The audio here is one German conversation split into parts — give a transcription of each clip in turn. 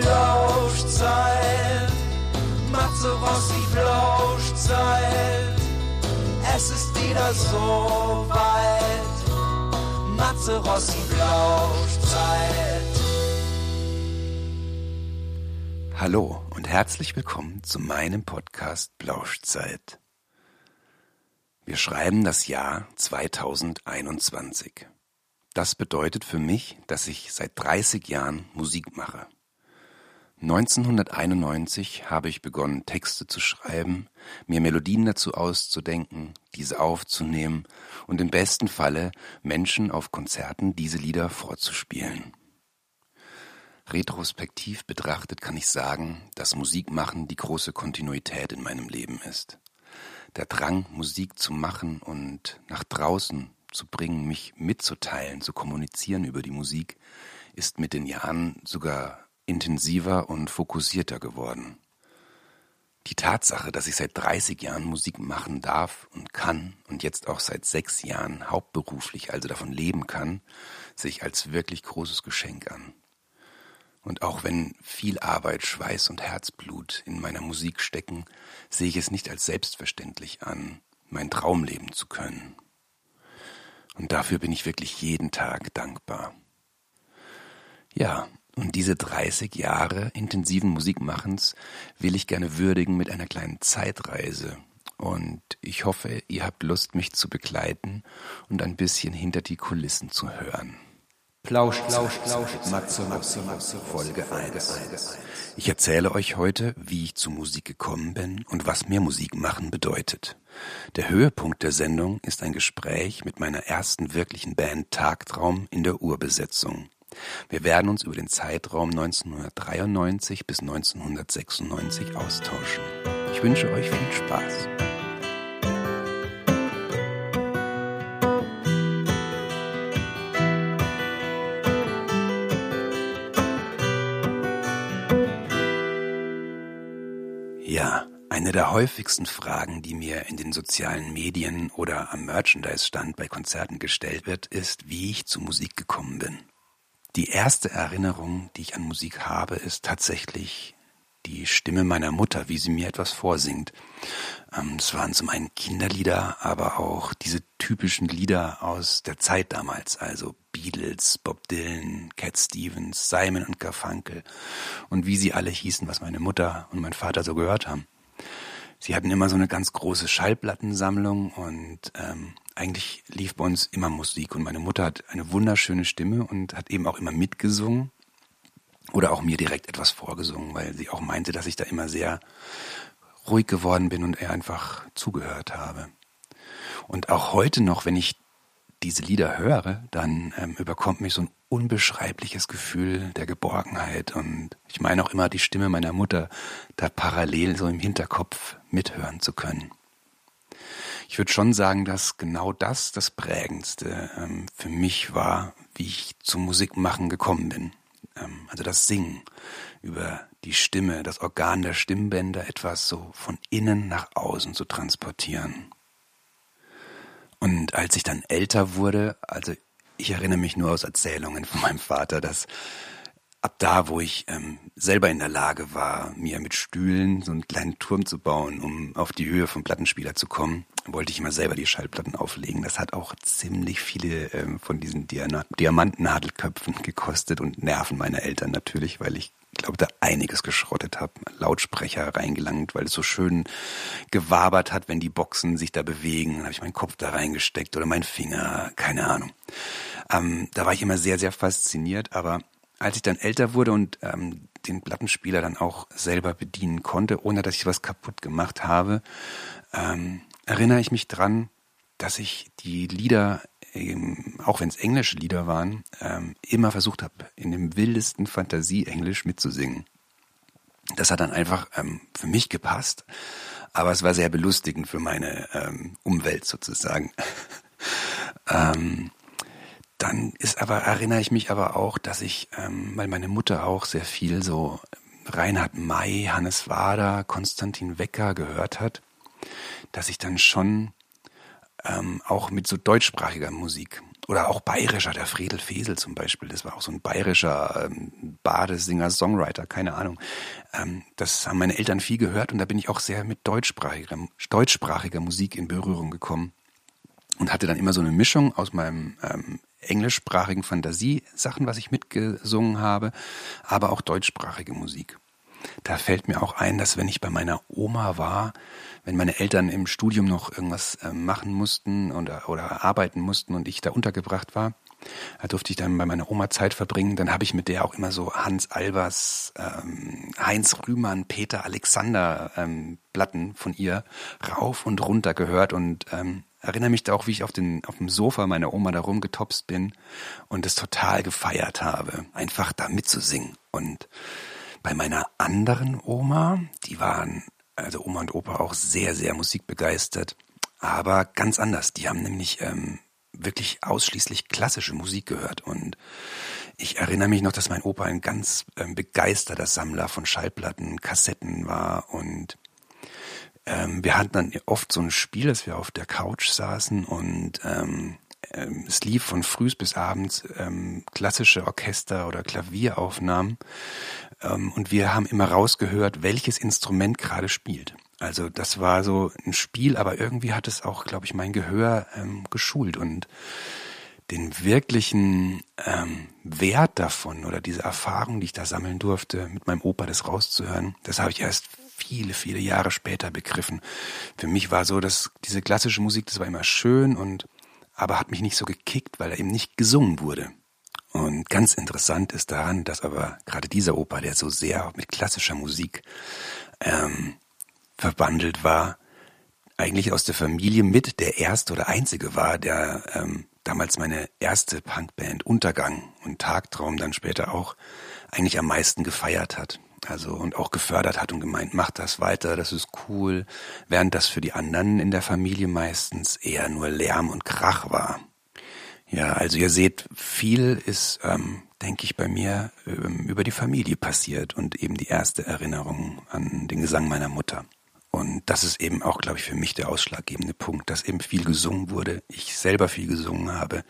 Flauschzeit. Matze Rossi Flauschzeit. Es ist wieder so weit. Matze Rossi Flauschzeit. Hallo und herzlich willkommen zu meinem Podcast Blauschzeit. Wir schreiben das Jahr 2021. Das bedeutet für mich, dass ich seit 30 Jahren Musik mache. 1991 habe ich begonnen, Texte zu schreiben, mir Melodien dazu auszudenken, diese aufzunehmen und im besten Falle Menschen auf Konzerten diese Lieder vorzuspielen. Retrospektiv betrachtet kann ich sagen, dass Musikmachen die große Kontinuität in meinem Leben ist. Der Drang, Musik zu machen und nach draußen zu bringen, mich mitzuteilen, zu kommunizieren über die Musik, ist mit den Jahren sogar intensiver und fokussierter geworden. Die Tatsache, dass ich seit 30 Jahren Musik machen darf und kann und jetzt auch seit sechs Jahren hauptberuflich, also davon leben kann, sehe ich als wirklich großes Geschenk an. Und auch wenn viel Arbeit, Schweiß und Herzblut in meiner Musik stecken, sehe ich es nicht als selbstverständlich an, mein Traum leben zu können. Und dafür bin ich wirklich jeden Tag dankbar. Ja, und diese 30 Jahre intensiven Musikmachens will ich gerne würdigen mit einer kleinen Zeitreise. Und ich hoffe, ihr habt Lust, mich zu begleiten und ein bisschen hinter die Kulissen zu hören. Plausch, Plausch, Plausch, Matze, Matze, Matze, Folge 1. Ich erzähle euch heute, wie ich zu Musik gekommen bin und was mir Musik machen bedeutet. Der Höhepunkt der Sendung ist ein Gespräch mit meiner ersten wirklichen Band Tagtraum in der Urbesetzung. Wir werden uns über den Zeitraum 1993 bis 1996 austauschen. Ich wünsche euch viel Spaß. Ja, eine der häufigsten Fragen, die mir in den sozialen Medien oder am Merchandise-Stand bei Konzerten gestellt wird, ist, wie ich zu Musik gekommen bin. Die erste Erinnerung, die ich an Musik habe, ist tatsächlich die Stimme meiner Mutter, wie sie mir etwas vorsingt. Ähm, es waren zum einen Kinderlieder, aber auch diese typischen Lieder aus der Zeit damals, also Beatles, Bob Dylan, Cat Stevens, Simon und Garfunkel und wie sie alle hießen, was meine Mutter und mein Vater so gehört haben. Sie hatten immer so eine ganz große Schallplattensammlung und ähm, eigentlich lief bei uns immer Musik und meine Mutter hat eine wunderschöne Stimme und hat eben auch immer mitgesungen oder auch mir direkt etwas vorgesungen, weil sie auch meinte, dass ich da immer sehr ruhig geworden bin und er einfach zugehört habe. Und auch heute noch, wenn ich diese Lieder höre, dann ähm, überkommt mich so ein unbeschreibliches Gefühl der Geborgenheit und ich meine auch immer die Stimme meiner Mutter da parallel so im Hinterkopf mithören zu können ich würde schon sagen, dass genau das das Prägendste ähm, für mich war, wie ich zum Musikmachen gekommen bin. Ähm, also das Singen über die Stimme, das Organ der Stimmbänder, etwas so von innen nach außen zu transportieren. Und als ich dann älter wurde, also ich erinnere mich nur aus Erzählungen von meinem Vater, dass ab da, wo ich ähm, selber in der Lage war, mir mit Stühlen so einen kleinen Turm zu bauen, um auf die Höhe vom Plattenspieler zu kommen, wollte ich immer selber die Schallplatten auflegen. Das hat auch ziemlich viele ähm, von diesen Diana Diamantennadelköpfen gekostet und Nerven meiner Eltern natürlich, weil ich glaube, da einiges geschrottet habe, Lautsprecher reingelangt, weil es so schön gewabert hat, wenn die Boxen sich da bewegen. Dann habe ich meinen Kopf da reingesteckt oder meinen Finger, keine Ahnung. Ähm, da war ich immer sehr, sehr fasziniert, aber als ich dann älter wurde und ähm, den Plattenspieler dann auch selber bedienen konnte, ohne dass ich was kaputt gemacht habe, ähm, erinnere ich mich dran, dass ich die Lieder, ähm, auch wenn es englische Lieder waren, ähm, immer versucht habe, in dem wildesten Fantasie-Englisch mitzusingen. Das hat dann einfach ähm, für mich gepasst, aber es war sehr belustigend für meine ähm, Umwelt sozusagen. ähm, dann ist aber, erinnere ich mich aber auch, dass ich, ähm, weil meine Mutter auch sehr viel so Reinhard May, Hannes Wader, Konstantin Wecker gehört hat, dass ich dann schon ähm, auch mit so deutschsprachiger Musik oder auch bayerischer, der Fredel Fesel zum Beispiel, das war auch so ein bayerischer ähm, Badesinger, Songwriter, keine Ahnung. Ähm, das haben meine Eltern viel gehört und da bin ich auch sehr mit deutschsprachiger, deutschsprachiger Musik in Berührung gekommen und hatte dann immer so eine Mischung aus meinem ähm, englischsprachigen Fantasiesachen, was ich mitgesungen habe, aber auch deutschsprachige Musik. Da fällt mir auch ein, dass wenn ich bei meiner Oma war, wenn meine Eltern im Studium noch irgendwas äh, machen mussten oder, oder arbeiten mussten und ich da untergebracht war, da durfte ich dann bei meiner Oma Zeit verbringen. Dann habe ich mit der auch immer so Hans Albers, ähm, Heinz Rühmann, Peter Alexander ähm, Platten von ihr rauf und runter gehört und ähm, erinnere mich da auch, wie ich auf, den, auf dem Sofa meiner Oma da rumgetopst bin und es total gefeiert habe, einfach da mitzusingen. Und bei meiner anderen Oma, die waren, also Oma und Opa auch sehr, sehr musikbegeistert, aber ganz anders. Die haben nämlich ähm, wirklich ausschließlich klassische Musik gehört. Und ich erinnere mich noch, dass mein Opa ein ganz ähm, begeisterter Sammler von Schallplatten, Kassetten war. Und ähm, wir hatten dann oft so ein Spiel, dass wir auf der Couch saßen und ähm, ähm, es lief von frühs bis abends ähm, klassische Orchester- oder Klavieraufnahmen ähm, und wir haben immer rausgehört, welches Instrument gerade spielt. Also das war so ein Spiel, aber irgendwie hat es auch, glaube ich, mein Gehör ähm, geschult und den wirklichen ähm, Wert davon oder diese Erfahrung, die ich da sammeln durfte, mit meinem Opa das rauszuhören, das habe ich erst viele, viele Jahre später begriffen. Für mich war so, dass diese klassische Musik, das war immer schön und aber hat mich nicht so gekickt, weil er eben nicht gesungen wurde. Und ganz interessant ist daran, dass aber gerade dieser Opa, der so sehr mit klassischer Musik ähm, verbandelt war, eigentlich aus der Familie mit der erste oder einzige war, der ähm, damals meine erste Punkband Untergang und Tagtraum dann später auch eigentlich am meisten gefeiert hat. Also und auch gefördert hat und gemeint, mach das weiter, das ist cool, während das für die anderen in der Familie meistens eher nur Lärm und Krach war. Ja, also ihr seht, viel ist, ähm, denke ich, bei mir ähm, über die Familie passiert und eben die erste Erinnerung an den Gesang meiner Mutter. Und das ist eben auch, glaube ich, für mich der ausschlaggebende Punkt, dass eben viel gesungen wurde, ich selber viel gesungen habe,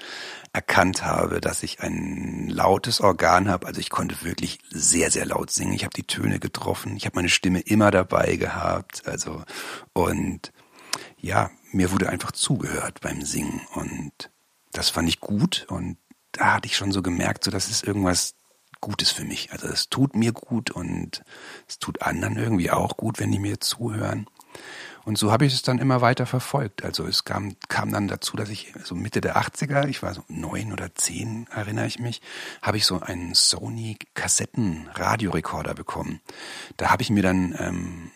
erkannt habe, dass ich ein lautes Organ habe. Also ich konnte wirklich sehr, sehr laut singen. Ich habe die Töne getroffen, ich habe meine Stimme immer dabei gehabt. Also und ja, mir wurde einfach zugehört beim Singen und das fand ich gut und da hatte ich schon so gemerkt, so das ist irgendwas Gutes für mich. Also es tut mir gut und es tut anderen irgendwie auch gut, wenn die mir zuhören. Und so habe ich es dann immer weiter verfolgt. Also es kam, kam dann dazu, dass ich so Mitte der 80er, ich war so neun oder zehn, erinnere ich mich, habe ich so einen Sony Kassetten-Radiorekorder bekommen. Da habe ich mir dann ähm,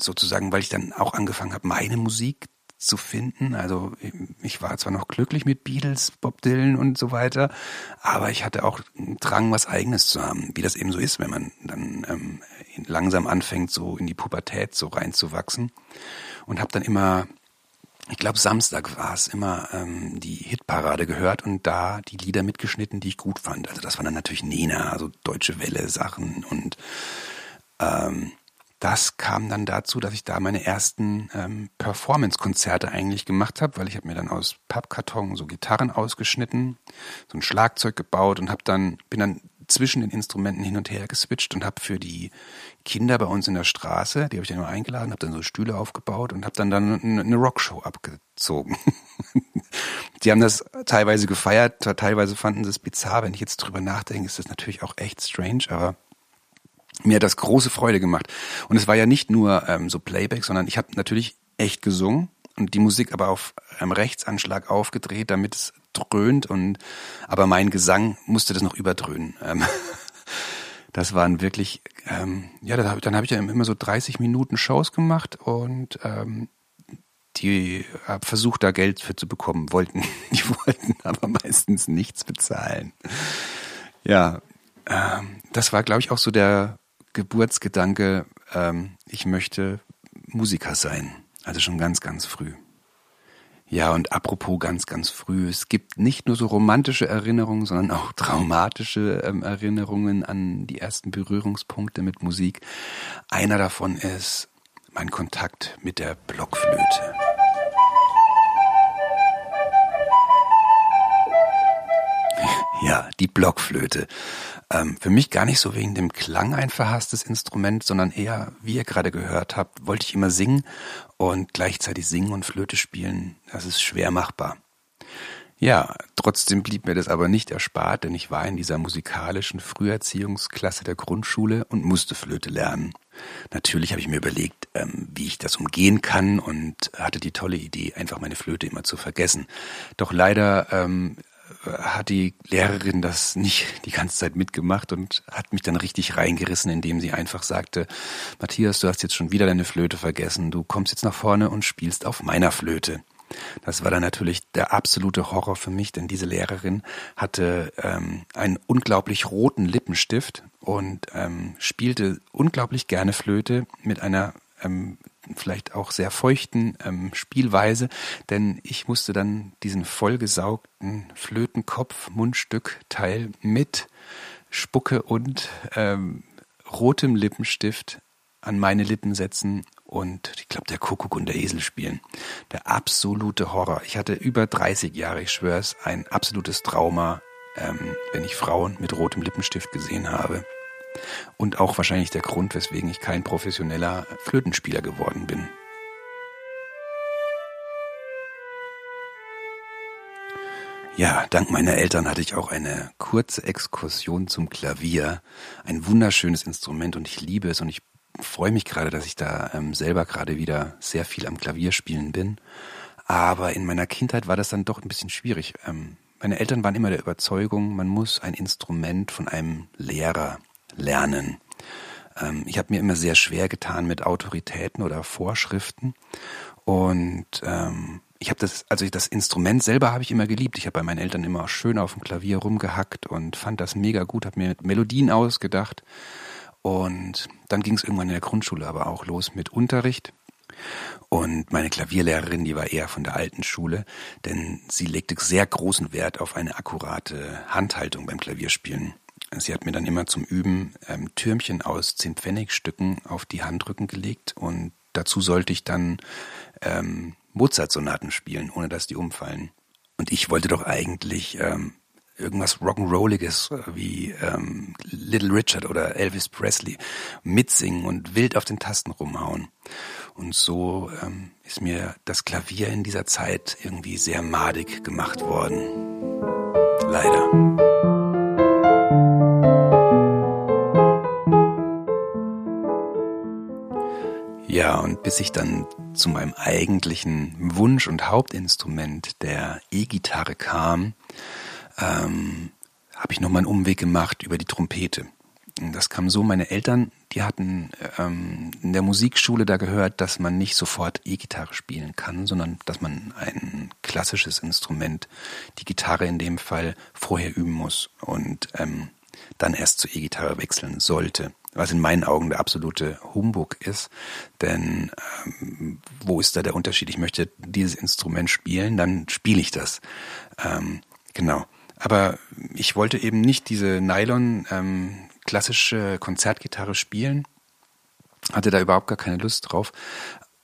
sozusagen, weil ich dann auch angefangen habe, meine Musik zu finden. Also ich war zwar noch glücklich mit Beatles, Bob Dylan und so weiter, aber ich hatte auch einen Drang, was Eigenes zu haben, wie das eben so ist, wenn man dann ähm, langsam anfängt, so in die Pubertät so reinzuwachsen. Und habe dann immer, ich glaube Samstag war es, immer ähm, die Hitparade gehört und da die Lieder mitgeschnitten, die ich gut fand. Also das waren dann natürlich Nena, also Deutsche Welle Sachen und ähm, das kam dann dazu, dass ich da meine ersten ähm, Performance-Konzerte eigentlich gemacht habe, weil ich habe mir dann aus Pappkarton so Gitarren ausgeschnitten, so ein Schlagzeug gebaut und habe dann bin dann zwischen den Instrumenten hin und her geswitcht und habe für die Kinder bei uns in der Straße, die habe ich dann immer eingeladen, habe dann so Stühle aufgebaut und habe dann dann eine Rockshow abgezogen. die haben das teilweise gefeiert, teilweise fanden sie es bizarr. Wenn ich jetzt drüber nachdenke, ist das natürlich auch echt strange, aber mir hat das große Freude gemacht. Und es war ja nicht nur ähm, so Playback, sondern ich habe natürlich echt gesungen und die Musik aber auf einem Rechtsanschlag aufgedreht, damit es dröhnt und aber mein Gesang musste das noch überdröhnen. Ähm, das waren wirklich, ähm, ja, dann habe hab ich ja immer so 30 Minuten Shows gemacht und ähm, die habe versucht, da Geld für zu bekommen, wollten, die wollten aber meistens nichts bezahlen. Ja, ähm, das war, glaube ich, auch so der Geburtsgedanke, ähm, ich möchte Musiker sein. Also schon ganz, ganz früh. Ja, und apropos ganz, ganz früh, es gibt nicht nur so romantische Erinnerungen, sondern auch traumatische ähm, Erinnerungen an die ersten Berührungspunkte mit Musik. Einer davon ist mein Kontakt mit der Blockflöte. Ja, die Blockflöte. Ähm, für mich gar nicht so wegen dem Klang ein verhasstes Instrument, sondern eher, wie ihr gerade gehört habt, wollte ich immer singen und gleichzeitig singen und Flöte spielen. Das ist schwer machbar. Ja, trotzdem blieb mir das aber nicht erspart, denn ich war in dieser musikalischen Früherziehungsklasse der Grundschule und musste Flöte lernen. Natürlich habe ich mir überlegt, ähm, wie ich das umgehen kann und hatte die tolle Idee, einfach meine Flöte immer zu vergessen. Doch leider ähm, hat die Lehrerin das nicht die ganze Zeit mitgemacht und hat mich dann richtig reingerissen, indem sie einfach sagte, Matthias, du hast jetzt schon wieder deine Flöte vergessen, du kommst jetzt nach vorne und spielst auf meiner Flöte. Das war dann natürlich der absolute Horror für mich, denn diese Lehrerin hatte ähm, einen unglaublich roten Lippenstift und ähm, spielte unglaublich gerne Flöte mit einer ähm, vielleicht auch sehr feuchten ähm, Spielweise, denn ich musste dann diesen vollgesaugten Flötenkopf-Mundstück-Teil mit Spucke und ähm, rotem Lippenstift an meine Lippen setzen und ich glaube, der Kuckuck und der Esel spielen. Der absolute Horror. Ich hatte über 30 Jahre, ich schwör's, ein absolutes Trauma, ähm, wenn ich Frauen mit rotem Lippenstift gesehen habe. Und auch wahrscheinlich der Grund, weswegen ich kein professioneller Flötenspieler geworden bin. Ja, dank meiner Eltern hatte ich auch eine kurze Exkursion zum Klavier. Ein wunderschönes Instrument und ich liebe es und ich freue mich gerade, dass ich da ähm, selber gerade wieder sehr viel am Klavier spielen bin. Aber in meiner Kindheit war das dann doch ein bisschen schwierig. Ähm, meine Eltern waren immer der Überzeugung, man muss ein Instrument von einem Lehrer lernen. Ähm, ich habe mir immer sehr schwer getan mit Autoritäten oder Vorschriften und ähm, ich habe das, also das Instrument selber habe ich immer geliebt. Ich habe bei meinen Eltern immer schön auf dem Klavier rumgehackt und fand das mega gut, habe mir Melodien ausgedacht. Und dann ging es irgendwann in der Grundschule aber auch los mit Unterricht. Und meine Klavierlehrerin, die war eher von der alten Schule, denn sie legte sehr großen Wert auf eine akkurate Handhaltung beim Klavierspielen. Sie hat mir dann immer zum Üben ähm, Türmchen aus zehn Pfennigstücken auf die Handrücken gelegt und dazu sollte ich dann ähm, Mozart-Sonaten spielen, ohne dass die umfallen. Und ich wollte doch eigentlich ähm, irgendwas Rock'n'Rolliges äh, wie ähm, Little Richard oder Elvis Presley mitsingen und wild auf den Tasten rumhauen. Und so ähm, ist mir das Klavier in dieser Zeit irgendwie sehr madig gemacht worden. Leider. Und bis ich dann zu meinem eigentlichen Wunsch und Hauptinstrument der E-Gitarre kam, ähm, habe ich nochmal einen Umweg gemacht über die Trompete. Das kam so, meine Eltern, die hatten ähm, in der Musikschule da gehört, dass man nicht sofort E-Gitarre spielen kann, sondern dass man ein klassisches Instrument, die Gitarre in dem Fall, vorher üben muss und ähm, dann erst zur E-Gitarre wechseln sollte was in meinen Augen der absolute Humbug ist. Denn ähm, wo ist da der Unterschied? Ich möchte dieses Instrument spielen, dann spiele ich das. Ähm, genau. Aber ich wollte eben nicht diese Nylon ähm, klassische Konzertgitarre spielen, hatte da überhaupt gar keine Lust drauf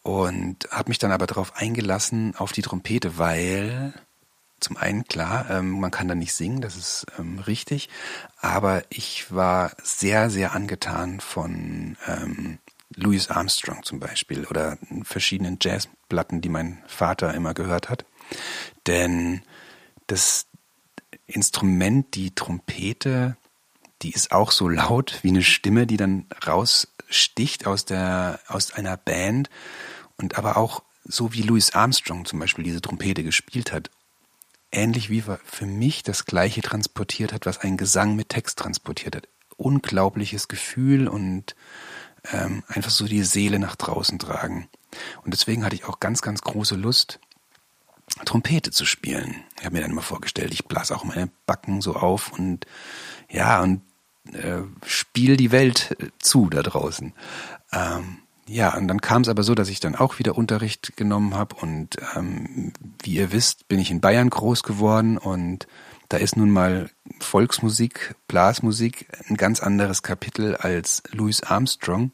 und habe mich dann aber darauf eingelassen auf die Trompete, weil zum einen klar, ähm, man kann da nicht singen, das ist ähm, richtig, aber ich war sehr, sehr angetan von ähm, Louis Armstrong zum Beispiel oder verschiedenen Jazzplatten, die mein Vater immer gehört hat. Denn das Instrument, die Trompete, die ist auch so laut wie eine Stimme, die dann raussticht aus der, aus einer Band und aber auch so wie Louis Armstrong zum Beispiel diese Trompete gespielt hat ähnlich wie für mich das Gleiche transportiert hat, was ein Gesang mit Text transportiert hat. Unglaubliches Gefühl und ähm, einfach so die Seele nach draußen tragen. Und deswegen hatte ich auch ganz, ganz große Lust, Trompete zu spielen. Ich habe mir dann immer vorgestellt, ich blase auch meine Backen so auf und ja, und äh, spiel die Welt äh, zu da draußen. Ähm, ja, und dann kam es aber so, dass ich dann auch wieder Unterricht genommen habe und ähm, wie ihr wisst, bin ich in Bayern groß geworden und da ist nun mal Volksmusik, Blasmusik ein ganz anderes Kapitel als Louis Armstrong.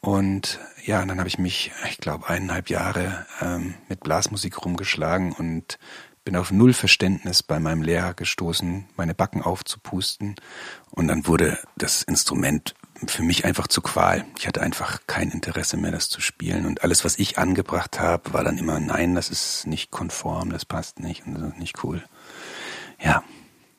Und ja, und dann habe ich mich, ich glaube, eineinhalb Jahre ähm, mit Blasmusik rumgeschlagen und bin auf null Verständnis bei meinem Lehrer gestoßen, meine Backen aufzupusten. Und dann wurde das Instrument für mich einfach zu Qual. Ich hatte einfach kein Interesse mehr, das zu spielen. Und alles, was ich angebracht habe, war dann immer, nein, das ist nicht konform, das passt nicht und das ist nicht cool. Ja,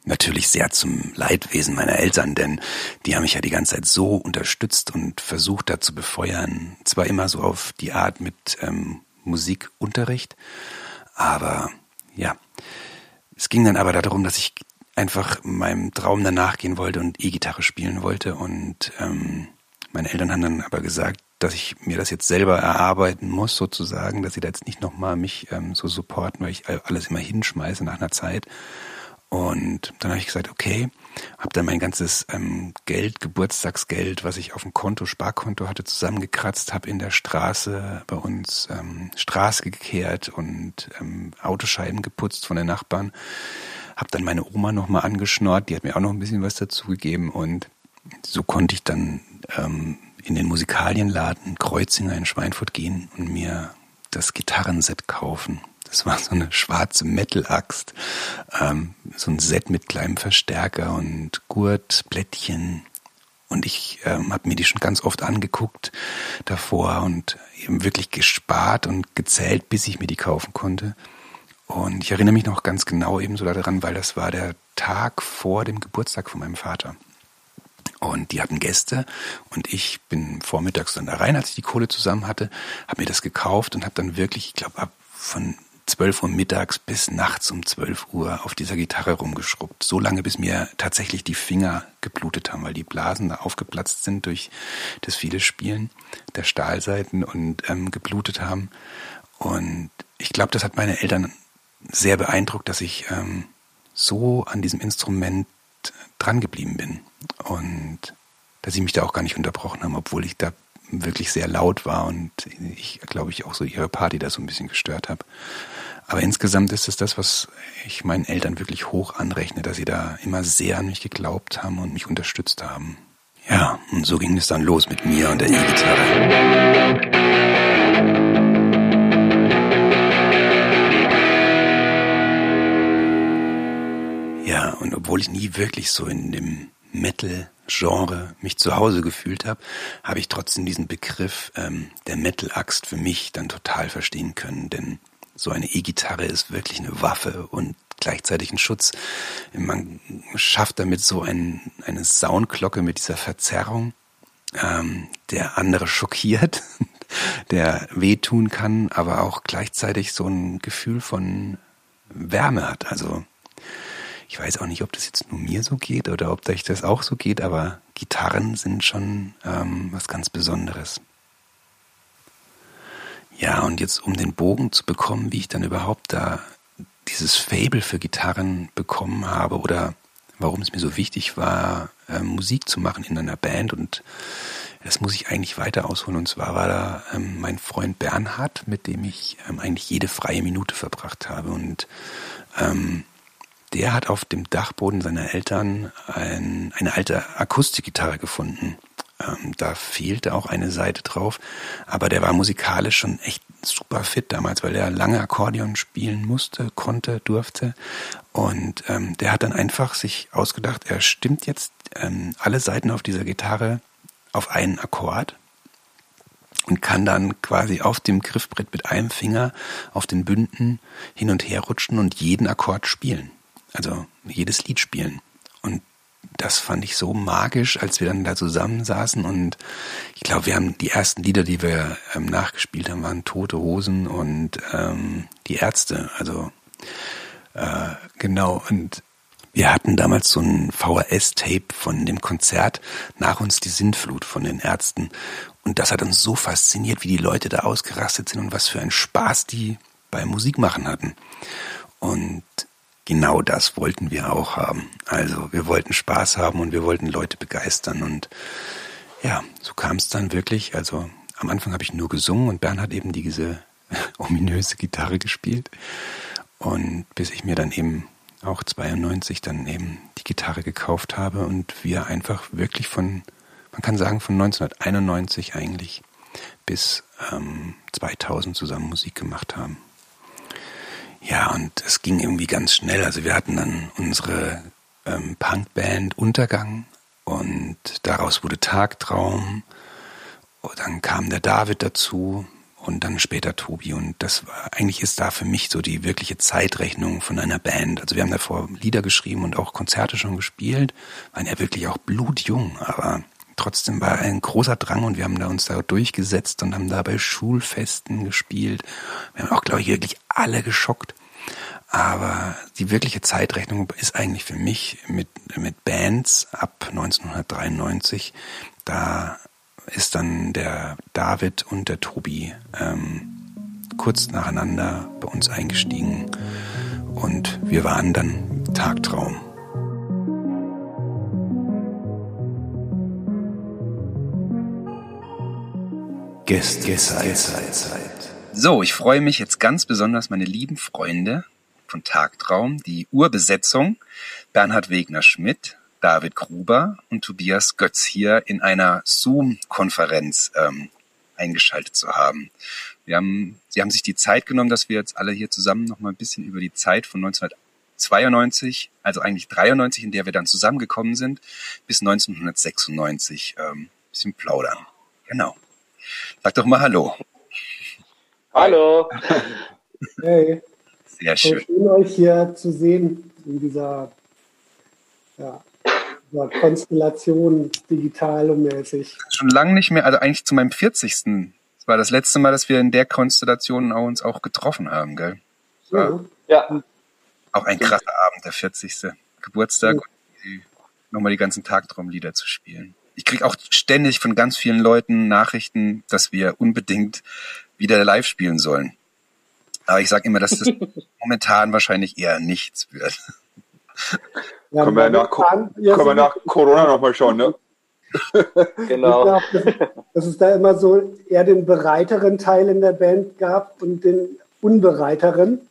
natürlich sehr zum Leidwesen meiner Eltern, denn die haben mich ja die ganze Zeit so unterstützt und versucht da zu befeuern. Zwar immer so auf die Art mit ähm, Musikunterricht, aber ja, es ging dann aber darum, dass ich einfach meinem Traum danach gehen wollte und E-Gitarre spielen wollte. Und ähm, meine Eltern haben dann aber gesagt, dass ich mir das jetzt selber erarbeiten muss, sozusagen, dass sie da jetzt nicht nochmal mich ähm, so supporten, weil ich alles immer hinschmeiße nach einer Zeit. Und dann habe ich gesagt, okay, habe dann mein ganzes ähm, Geld, Geburtstagsgeld, was ich auf dem Konto, Sparkonto hatte, zusammengekratzt, habe in der Straße bei uns ähm, Straße gekehrt und ähm, Autoscheiben geputzt von den Nachbarn. Habe dann meine Oma nochmal angeschnort, die hat mir auch noch ein bisschen was dazu gegeben und so konnte ich dann ähm, in den Musikalienladen Kreuzinger in Schweinfurt gehen und mir das Gitarrenset kaufen. Das war so eine schwarze Metal-Axt, ähm, so ein Set mit kleinem Verstärker und Gurt, Blättchen. Und ich ähm, habe mir die schon ganz oft angeguckt davor und eben wirklich gespart und gezählt, bis ich mir die kaufen konnte. Und ich erinnere mich noch ganz genau ebenso daran, weil das war der Tag vor dem Geburtstag von meinem Vater. Und die hatten Gäste und ich bin vormittags dann da rein, als ich die Kohle zusammen hatte, habe mir das gekauft und habe dann wirklich, ich glaube, ab von 12 Uhr mittags bis nachts um 12 Uhr auf dieser Gitarre rumgeschrubbt. So lange, bis mir tatsächlich die Finger geblutet haben, weil die Blasen da aufgeplatzt sind durch das viele Spielen der Stahlseiten und ähm, geblutet haben. Und ich glaube, das hat meine Eltern sehr beeindruckt, dass ich ähm, so an diesem Instrument dran geblieben bin und dass sie mich da auch gar nicht unterbrochen haben, obwohl ich da wirklich sehr laut war und ich glaube ich auch so ihre Party da so ein bisschen gestört habe. Aber insgesamt ist es das, was ich meinen Eltern wirklich hoch anrechne, dass sie da immer sehr an mich geglaubt haben und mich unterstützt haben. Ja, und so ging es dann los mit mir und der E-Gitarre. Ja, und obwohl ich nie wirklich so in dem Metal-Genre mich zu Hause gefühlt habe, habe ich trotzdem diesen Begriff ähm, der Metal-Axt für mich dann total verstehen können. Denn so eine E-Gitarre ist wirklich eine Waffe und gleichzeitig ein Schutz. Man schafft damit so ein, eine Soundglocke mit dieser Verzerrung, ähm, der andere schockiert, der wehtun kann, aber auch gleichzeitig so ein Gefühl von Wärme hat. Also ich weiß auch nicht, ob das jetzt nur mir so geht oder ob euch das auch so geht, aber Gitarren sind schon ähm, was ganz Besonderes. Ja, und jetzt um den Bogen zu bekommen, wie ich dann überhaupt da dieses Fable für Gitarren bekommen habe oder warum es mir so wichtig war, äh, Musik zu machen in einer Band und das muss ich eigentlich weiter ausholen. Und zwar war da ähm, mein Freund Bernhard, mit dem ich ähm, eigentlich jede freie Minute verbracht habe. Und ähm, der hat auf dem Dachboden seiner Eltern ein, eine alte Akustikgitarre gefunden. Ähm, da fehlte auch eine Seite drauf, aber der war musikalisch schon echt super fit damals, weil er lange Akkordeon spielen musste, konnte, durfte. Und ähm, der hat dann einfach sich ausgedacht, er stimmt jetzt ähm, alle Seiten auf dieser Gitarre auf einen Akkord und kann dann quasi auf dem Griffbrett mit einem Finger auf den Bünden hin und her rutschen und jeden Akkord spielen. Also jedes Lied spielen. Und das fand ich so magisch, als wir dann da zusammensaßen und ich glaube, wir haben die ersten Lieder, die wir ähm, nachgespielt haben, waren Tote Hosen und ähm, die Ärzte. Also äh, genau und wir hatten damals so ein VHS-Tape von dem Konzert nach uns die Sintflut von den Ärzten und das hat uns so fasziniert, wie die Leute da ausgerastet sind und was für einen Spaß die beim Musikmachen hatten. Und genau das wollten wir auch haben. Also wir wollten Spaß haben und wir wollten Leute begeistern. Und ja, so kam es dann wirklich. Also am Anfang habe ich nur gesungen und Bernhard eben diese ominöse Gitarre gespielt. Und bis ich mir dann eben auch 92 dann eben die Gitarre gekauft habe und wir einfach wirklich von, man kann sagen von 1991 eigentlich bis ähm, 2000 zusammen Musik gemacht haben. Ja, und es ging irgendwie ganz schnell. Also wir hatten dann unsere ähm, Punkband Untergang und daraus wurde Tagtraum. Und dann kam der David dazu und dann später Tobi. Und das war, eigentlich ist da für mich so die wirkliche Zeitrechnung von einer Band. Also wir haben davor Lieder geschrieben und auch Konzerte schon gespielt, waren ja wirklich auch blutjung, aber trotzdem war ein großer Drang und wir haben da uns da durchgesetzt und haben da bei Schulfesten gespielt. Wir haben auch, glaube ich, wirklich alle geschockt. Aber die wirkliche Zeitrechnung ist eigentlich für mich mit, mit Bands ab 1993. Da ist dann der David und der Tobi ähm, kurz nacheinander bei uns eingestiegen und wir waren dann Tagtraum. Gästezeit. So, ich freue mich jetzt ganz besonders, meine lieben Freunde von Tagtraum, die Urbesetzung, Bernhard Wegner-Schmidt, David Gruber und Tobias Götz hier in einer Zoom-Konferenz ähm, eingeschaltet zu haben. Wir haben, sie haben sich die Zeit genommen, dass wir jetzt alle hier zusammen noch mal ein bisschen über die Zeit von 1992, also eigentlich 93, in der wir dann zusammengekommen sind, bis 1996 ähm, bisschen plaudern. Genau. Sag doch mal Hallo. Hallo. Hey. Sehr schön. Schön euch hier zu sehen in dieser ja, dieser Konstellation digital und mäßig. Schon lange nicht mehr, also eigentlich zu meinem 40. Das war das letzte Mal, dass wir in der Konstellation uns auch getroffen haben, gell? Ja. Ja, Auch ein krasser Abend, der 40. Geburtstag, ja. nochmal die ganzen Tagtraumlieder zu spielen. Ich krieg auch ständig von ganz vielen Leuten Nachrichten, dass wir unbedingt wieder live spielen sollen. Aber ich sage immer, dass das momentan wahrscheinlich eher nichts wird. Ja, können wir nach, können wir nach Corona nochmal schauen, ne? genau. Ich glaube, dass es da immer so eher den bereiteren Teil in der Band gab und den unbereiteren.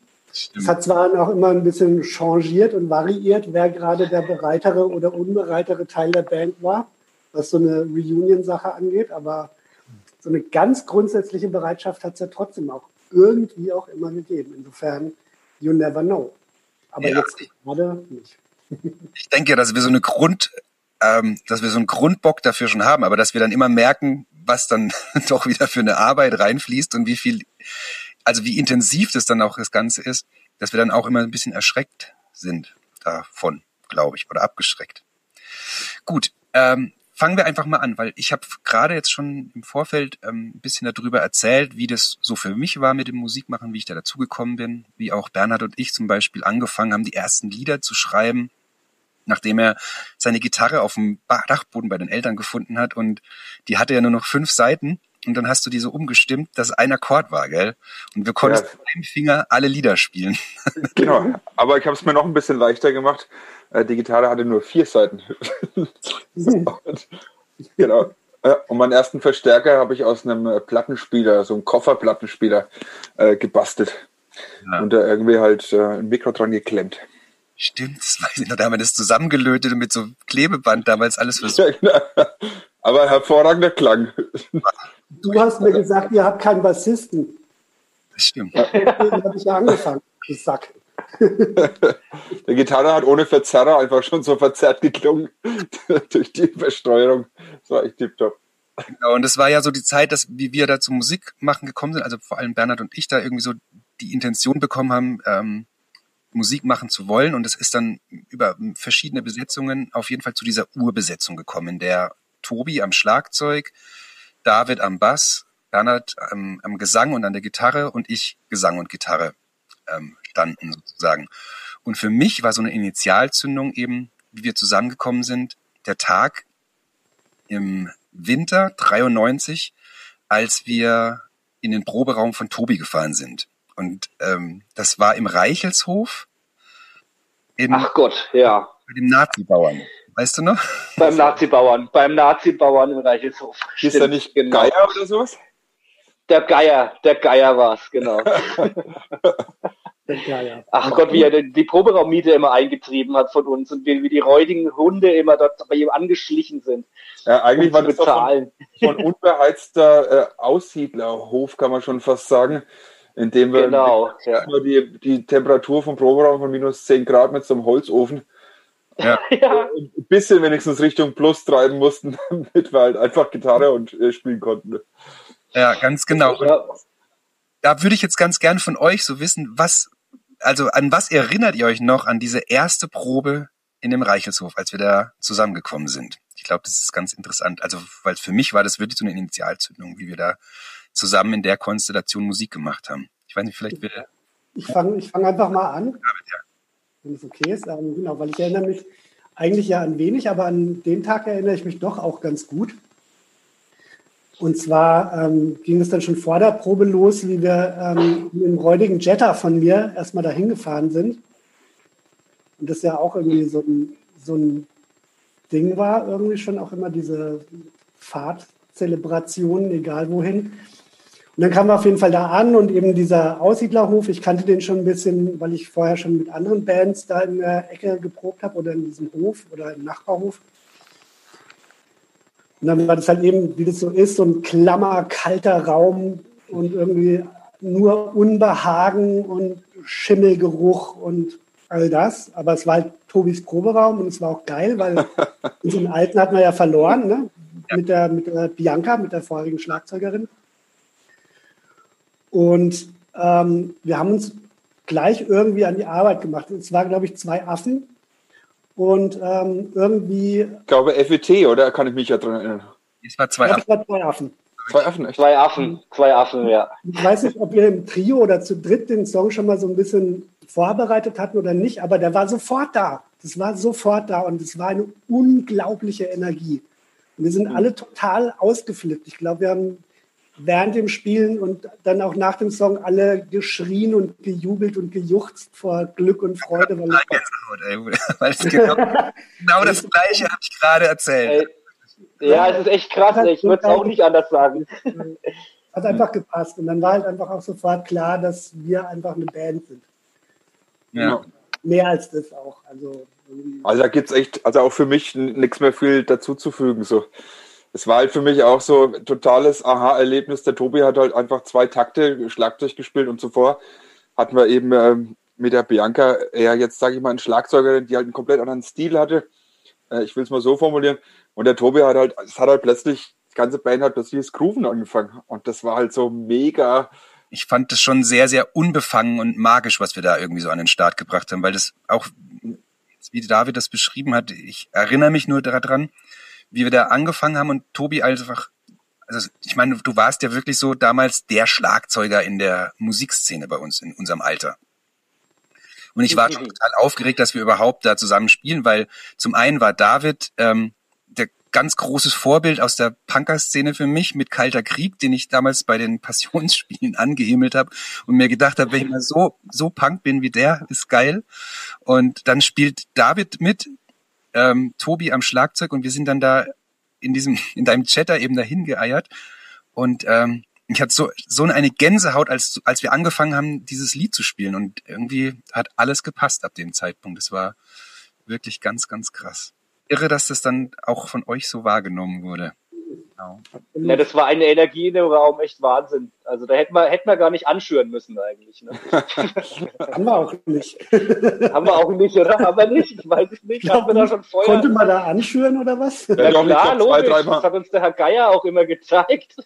Es hat zwar auch immer ein bisschen changiert und variiert, wer gerade der bereitere oder unbereitere Teil der Band war, was so eine Reunion-Sache angeht, aber so eine ganz grundsätzliche Bereitschaft hat es ja trotzdem auch irgendwie auch immer gegeben. Insofern, you never know. Aber ja. jetzt gerade nicht. Ich denke ja, dass wir so eine Grund, ähm, dass wir so einen Grundbock dafür schon haben, aber dass wir dann immer merken, was dann doch wieder für eine Arbeit reinfließt und wie viel, also wie intensiv das dann auch das Ganze ist, dass wir dann auch immer ein bisschen erschreckt sind davon, glaube ich, oder abgeschreckt. Gut, ähm, fangen wir einfach mal an, weil ich habe gerade jetzt schon im Vorfeld ähm, ein bisschen darüber erzählt, wie das so für mich war mit dem Musikmachen, wie ich da dazugekommen bin, wie auch Bernhard und ich zum Beispiel angefangen haben, die ersten Lieder zu schreiben, nachdem er seine Gitarre auf dem Dachboden bei den Eltern gefunden hat. Und die hatte ja nur noch fünf Seiten und dann hast du die so umgestimmt, dass ein Akkord war, gell? Und wir konnten ja. mit einem Finger alle Lieder spielen. Genau, aber ich habe es mir noch ein bisschen leichter gemacht. Äh, die Gitarre hatte nur vier Seiten. und, genau. Und meinen ersten Verstärker habe ich aus einem äh, Plattenspieler, so einem Kofferplattenspieler, äh, gebastelt. Ja. Und da irgendwie halt äh, ein Mikro dran geklemmt. Stimmt, das weiß ich noch. Da haben wir das zusammengelötet und mit so Klebeband damals alles versucht. Ja, genau. Aber hervorragender Klang. Du hast mir gesagt, ihr habt keinen Bassisten. Das stimmt. Deswegen habe ich ja angefangen, du Sack. Der Gitarre hat ohne Verzerrer einfach schon so verzerrt geklungen durch die Versteuerung. Das war echt tipptopp. Genau, und das war ja so die Zeit, dass wie wir da zum Musik machen gekommen sind, also vor allem Bernhard und ich da irgendwie so die Intention bekommen haben, ähm, Musik machen zu wollen. Und es ist dann über verschiedene Besetzungen auf jeden Fall zu dieser Urbesetzung gekommen, in der Tobi am Schlagzeug, David am Bass, Bernhard am, am Gesang und an der Gitarre und ich Gesang und Gitarre ähm, standen sozusagen. Und für mich war so eine Initialzündung eben, wie wir zusammengekommen sind, der Tag im Winter 93, als wir in den Proberaum von Tobi gefahren sind. Und ähm, das war im Reichelshof. In, Ach Gott, ja. Bei dem Nazi-Bauern. Weißt du noch? Beim Nazi-Bauern, beim Nazi-Bauern im Reichelshof. Ist da nicht genau. Geier oder sowas? Der Geier, der Geier war es, genau. Ja, ja. Ach Gott, wie er die Proberaummiete immer eingetrieben hat von uns und wie, wie die räudigen Hunde immer dort bei ihm angeschlichen sind. Ja, eigentlich um war das bezahlen. Von, von unbeheizter äh, Aussiedlerhof, kann man schon fast sagen. indem wir genau, ja. die, die Temperatur vom Proberaum von minus 10 Grad mit so einem Holzofen ja. ja. ein bisschen wenigstens Richtung Plus treiben mussten, damit wir halt einfach Gitarre und äh, spielen konnten. Ja, ganz genau. Ja. Da würde ich jetzt ganz gern von euch so wissen, was, also an was erinnert ihr euch noch an diese erste Probe in dem Reichelshof, als wir da zusammengekommen sind? Ich glaube, das ist ganz interessant. Also, weil für mich war das wirklich so eine Initialzündung, wie wir da zusammen in der Konstellation Musik gemacht haben. Ich weiß nicht, vielleicht will Ich fange ich fang einfach mal an. Ja, wenn es okay ist. Ähm, genau, weil ich erinnere mich eigentlich ja an wenig, aber an den Tag erinnere ich mich doch auch ganz gut. Und zwar ähm, ging es dann schon vor der Probe los, wie wir ähm, mit dem räudigen Jetta von mir erstmal dahin gefahren sind. Und das ja auch irgendwie so ein, so ein Ding war, irgendwie schon auch immer diese Fahrtzelebrationen, egal wohin. Und dann kamen wir auf jeden Fall da an und eben dieser Aussiedlerhof, ich kannte den schon ein bisschen, weil ich vorher schon mit anderen Bands da in der Ecke geprobt habe oder in diesem Hof oder im Nachbarhof. Und dann war das halt eben, wie das so ist, so ein klammer, kalter Raum und irgendwie nur Unbehagen und Schimmelgeruch und all das. Aber es war halt Tobis Proberaum und es war auch geil, weil unseren Alten hatten wir ja verloren, ne? Mit, der, mit der Bianca, mit der vorherigen Schlagzeugerin. Und ähm, wir haben uns gleich irgendwie an die Arbeit gemacht. Es war, glaube ich, zwei Affen. Und ähm, irgendwie. Ich glaube, FET, oder? Kann ich mich ja dran erinnern. Es war zwei Affen. War zwei Affen. Zwei Affen, echt? Zwei Affen, zwei Affen, ja. Ich weiß nicht, ob ihr im Trio oder zu dritt den Song schon mal so ein bisschen vorbereitet hatten oder nicht, aber der war sofort da. Das war sofort da und es war eine unglaubliche Energie. Und wir sind mhm. alle total ausgeflippt. Ich glaube, wir haben während dem Spielen und dann auch nach dem Song alle geschrien und gejubelt und gejuchzt vor Glück und Freude. Weil, weil es genau, genau das Gleiche habe ich gerade erzählt. Ja, es ist echt krass. Ich würde es auch nicht anders sagen. Hat einfach gepasst. Und dann war halt einfach auch sofort klar, dass wir einfach eine Band sind. Ja. Mehr als das auch. Also, also da gibt es echt, also auch für mich nichts mehr viel dazuzufügen. So es war halt für mich auch so ein totales Aha-Erlebnis. Der Tobi hat halt einfach zwei Takte Schlagzeug gespielt und zuvor hatten wir eben ähm, mit der Bianca eher jetzt, sage ich mal, einen Schlagzeuger, die halt einen komplett anderen Stil hatte. Äh, ich will es mal so formulieren. Und der Tobi hat halt, es hat halt plötzlich, die ganze Band hat plötzlich das Grooven angefangen. Und das war halt so mega. Ich fand das schon sehr, sehr unbefangen und magisch, was wir da irgendwie so an den Start gebracht haben, weil das auch, wie David das beschrieben hat, ich erinnere mich nur daran, wie wir da angefangen haben und Tobi einfach, also ich meine, du warst ja wirklich so damals der Schlagzeuger in der Musikszene bei uns, in unserem Alter. Und ich war mhm. total aufgeregt, dass wir überhaupt da zusammen spielen, weil zum einen war David ähm, der ganz großes Vorbild aus der Punker-Szene für mich mit Kalter Krieg, den ich damals bei den Passionsspielen angehimmelt habe und mir gedacht habe, wenn ich mal so so Punk bin wie der, ist geil. Und dann spielt David mit, ähm, Tobi am Schlagzeug und wir sind dann da in diesem, in deinem Chatter eben dahin geeiert. Und ähm, ich hatte so, so eine Gänsehaut, als, als wir angefangen haben, dieses Lied zu spielen. Und irgendwie hat alles gepasst ab dem Zeitpunkt. Es war wirklich ganz, ganz krass. Irre, dass das dann auch von euch so wahrgenommen wurde. Genau. Ja, das war eine Energie in dem Raum, echt Wahnsinn. Also da hätten wir, hätten wir gar nicht anschüren müssen eigentlich. Ne? Haben wir auch nicht. Haben wir auch nicht, oder? Haben wir nicht? Ich weiß es nicht. Glaub, Haben wir da schon Feuer? Konnte man da anschüren oder was? Ja, ja klar, logisch. Zwei, das hat uns der Herr Geier auch immer gezeigt.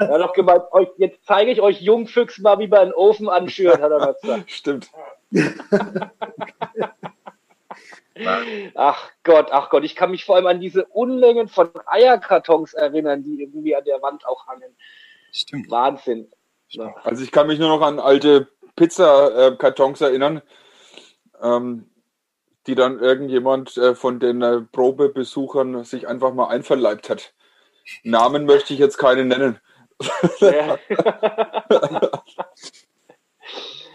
er hat auch gemeint, jetzt zeige ich euch Jungfüchs mal, wie man einen Ofen anschüren, hat er mal gesagt. Stimmt. Ach Gott, ach Gott, ich kann mich vor allem an diese Unmengen von Eierkartons erinnern, die irgendwie an der Wand auch hangen. Stimmt. Wahnsinn. Ja. Also ich kann mich nur noch an alte Pizzakartons erinnern, ähm, die dann irgendjemand äh, von den äh, Probebesuchern sich einfach mal einverleibt hat. Namen möchte ich jetzt keine nennen. Ja.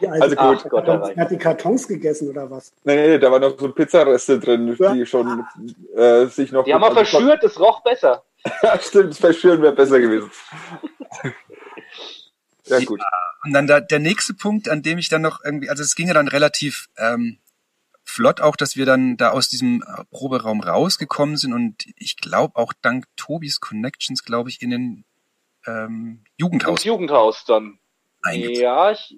also, also gut. Gott, hat, hat die Kartons gegessen oder was? Nee, nee, da waren noch so Pizzareste drin, ja. die schon äh, sich noch. Die haben wir verschürt, es roch besser. ja, stimmt, verschüren wäre besser gewesen. ja, gut. Ja, und dann da, der nächste Punkt, an dem ich dann noch irgendwie, also es ging ja dann relativ ähm, flott auch, dass wir dann da aus diesem Proberaum rausgekommen sind und ich glaube auch dank Tobis Connections, glaube ich, in den ähm, Jugendhaus. Ins Jugendhaus dann. Ja, ich,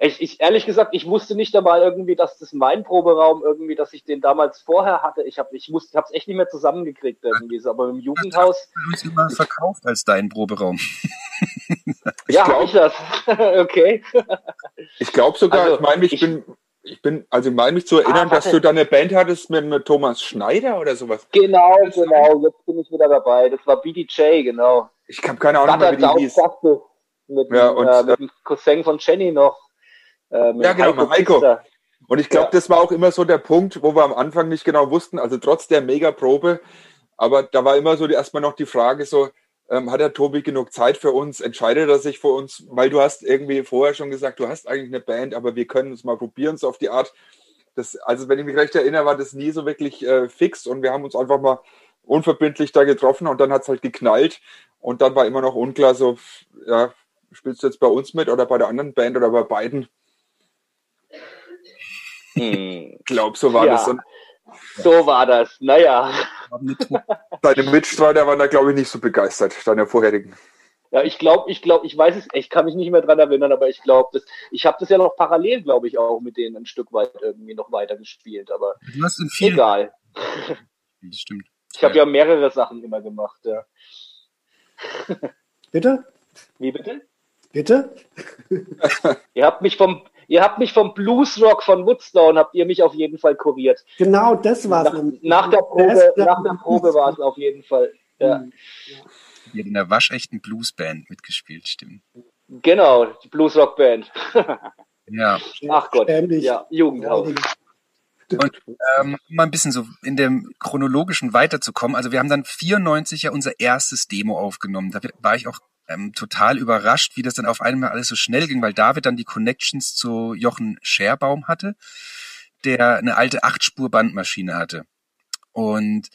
ich, ich, ehrlich gesagt, ich wusste nicht einmal irgendwie, dass das mein Proberaum irgendwie, dass ich den damals vorher hatte. Ich habe ich ich habe es echt nicht mehr zusammengekriegt irgendwie, so, aber im Jugendhaus. Du hast immer verkauft als dein Proberaum. ich ja, glaub, ich das. okay. Ich glaube sogar, also, ich meine, ich, ich, bin ich bin, also ich meine mich zu erinnern, ah, dass du da eine Band hattest mit, mit Thomas Schneider oder sowas. Genau, genau, jetzt bin ich wieder dabei. Das war BDJ, genau. Ich habe keine Ahnung mehr, wie die hieß. Mit, ja, und, äh, mit dem Cousin von Jenny noch. Äh, ja, genau, Heiko. Heiko. Und ich glaube, ja. das war auch immer so der Punkt, wo wir am Anfang nicht genau wussten, also trotz der Mega-Probe, aber da war immer so die, erstmal noch die Frage so, ähm, hat der Tobi genug Zeit für uns? Entscheidet er sich für uns? Weil du hast irgendwie vorher schon gesagt, du hast eigentlich eine Band, aber wir können es mal probieren, so auf die Art. Das, also wenn ich mich recht erinnere, war das nie so wirklich äh, fix und wir haben uns einfach mal unverbindlich da getroffen und dann hat es halt geknallt und dann war immer noch unklar, so, ja, spielst du jetzt bei uns mit oder bei der anderen Band oder bei beiden? Hm. Ich glaube, so war ja. das. Und so war das, naja. Deine Mitstreiter waren da, glaube ich, nicht so begeistert, deine vorherigen. Ja, ich glaube, ich glaube, ich weiß es, ich kann mich nicht mehr dran erinnern, aber ich glaube, ich habe das ja noch parallel, glaube ich, auch mit denen ein Stück weit irgendwie noch weiter gespielt, aber du hast in vielen egal. Das stimmt. Ich habe ja mehrere Sachen immer gemacht, ja. Bitte? Wie bitte? Bitte? ihr habt mich vom, Ihr habt mich vom Bluesrock von Woodstone, habt ihr mich auf jeden Fall kuriert. Genau, das war es. Nach, nach, der Probe, nach der Probe war es auf jeden Fall. Ja. Mhm. Ihr habt in der waschechten Bluesband mitgespielt, stimmt. Genau, die Bluesrock-Band. ja. Ach Gott, ja, Jugendhaus. Und ähm, um mal ein bisschen so in dem chronologischen weiterzukommen, also wir haben dann 94 ja unser erstes Demo aufgenommen. Da war ich auch ähm, total überrascht, wie das dann auf einmal alles so schnell ging, weil David dann die Connections zu Jochen Scherbaum hatte, der eine alte Achtspur-Bandmaschine hatte. Und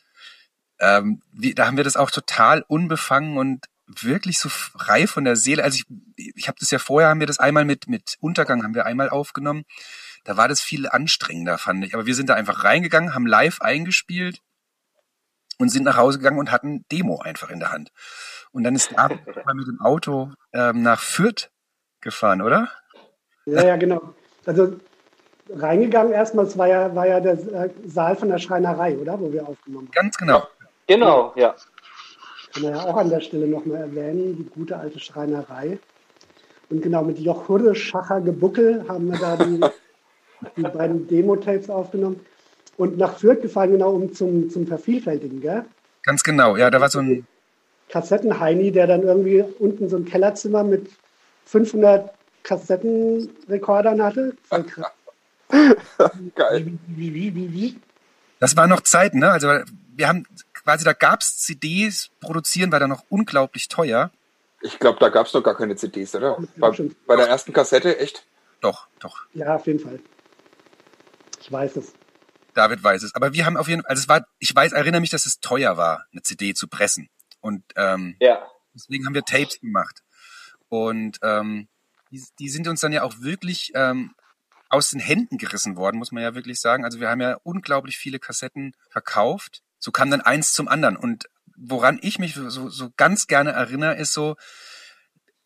ähm, wie, da haben wir das auch total unbefangen und wirklich so frei von der Seele. Also ich, ich habe das ja vorher, haben wir das einmal mit, mit Untergang, haben wir einmal aufgenommen. Da war das viel anstrengender, fand ich. Aber wir sind da einfach reingegangen, haben live eingespielt und sind nach Hause gegangen und hatten Demo einfach in der Hand. Und dann ist David mit dem Auto ähm, nach Fürth gefahren, oder? Ja, ja, genau. Also reingegangen erstmal, es war ja, war ja der äh, Saal von der Schreinerei, oder? Wo wir aufgenommen haben. Ganz genau. Genau, ja. Kann man ja auch an der Stelle nochmal erwähnen, die gute alte Schreinerei. Und genau mit Joch Hurre, Schacher, Gebuckel haben wir da die, die beiden Demo-Tapes aufgenommen. Und nach Fürth gefahren, genau um zum, zum Vervielfältigen, gell? Ganz genau, ja, da war so ein Kassettenheini, der dann irgendwie unten so ein Kellerzimmer mit 500 Kassettenrekordern hatte. Geil. Wie, wie, wie, wie, Das war noch Zeit, ne? Also wir haben quasi, da gab es CDs, produzieren war da noch unglaublich teuer. Ich glaube, da gab es noch gar keine CDs, oder? Bei, bei, der ersten Kassette, echt? Doch, doch. Ja, auf jeden Fall. Ich weiß es. David weiß es. Aber wir haben auf jeden Fall, also es war, ich weiß, erinnere mich, dass es teuer war, eine CD zu pressen. Und ähm, ja. deswegen haben wir Tapes gemacht. Und ähm, die, die sind uns dann ja auch wirklich ähm, aus den Händen gerissen worden, muss man ja wirklich sagen. Also wir haben ja unglaublich viele Kassetten verkauft. So kam dann eins zum anderen. Und woran ich mich so, so ganz gerne erinnere, ist so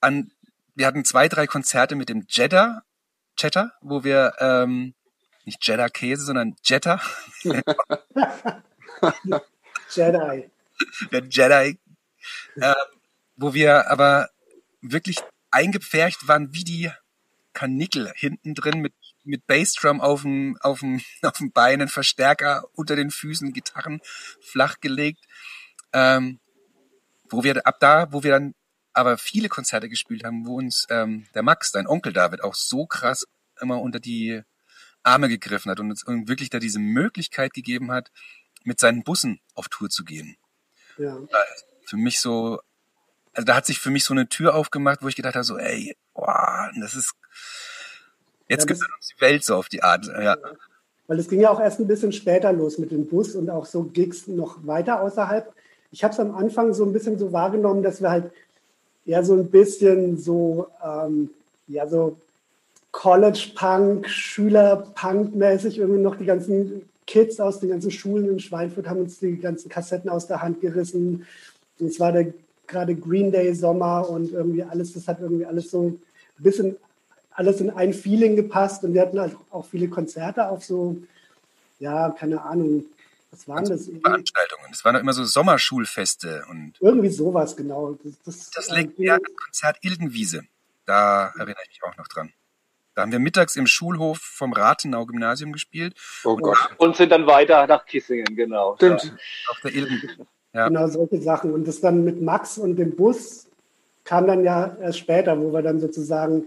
an, wir hatten zwei, drei Konzerte mit dem Jeddah, Cheddar, wo wir ähm, nicht Jeddah Käse, sondern Jetta. Jedi. Der Jedi äh, wo wir aber wirklich eingepfercht waren wie die Kanickel hinten drin mit mit Bassdrum auf dem auf dem auf dem Beinen, Verstärker unter den Füßen, Gitarren flach gelegt, ähm, wo wir ab da, wo wir dann aber viele Konzerte gespielt haben, wo uns ähm, der Max, dein Onkel David, auch so krass immer unter die Arme gegriffen hat und uns wirklich da diese Möglichkeit gegeben hat, mit seinen Bussen auf Tour zu gehen. Ja für mich so, also da hat sich für mich so eine Tür aufgemacht, wo ich gedacht habe, so, ey, boah, das ist, jetzt ja, gehört uns die Welt so auf die Art, ja. Weil es ging ja auch erst ein bisschen später los mit dem Bus und auch so Gigs noch weiter außerhalb. Ich habe es am Anfang so ein bisschen so wahrgenommen, dass wir halt eher so ein bisschen so, ähm, ja, so College-Punk, Schüler-Punk-mäßig irgendwie noch die ganzen Kids aus den ganzen Schulen in Schweinfurt haben uns die ganzen Kassetten aus der Hand gerissen es war der gerade Green Day Sommer und irgendwie alles, das hat irgendwie alles so bisschen alles in ein Feeling gepasst und wir hatten halt auch viele Konzerte auf so, ja, keine Ahnung, was waren das? Veranstaltungen. Es waren doch immer so Sommerschulfeste und. Irgendwie sowas, genau. Das, das, das legendäre Konzert Ilgenwiese. Da erinnere ich mich auch noch dran. Da haben wir mittags im Schulhof vom Rathenau-Gymnasium gespielt. Oh Gott. Und sind dann weiter nach Kissingen, genau. Stimmt. Ja. Auf der Ilgen. Ja. Genau, solche Sachen. Und das dann mit Max und dem Bus kam dann ja erst später, wo wir dann sozusagen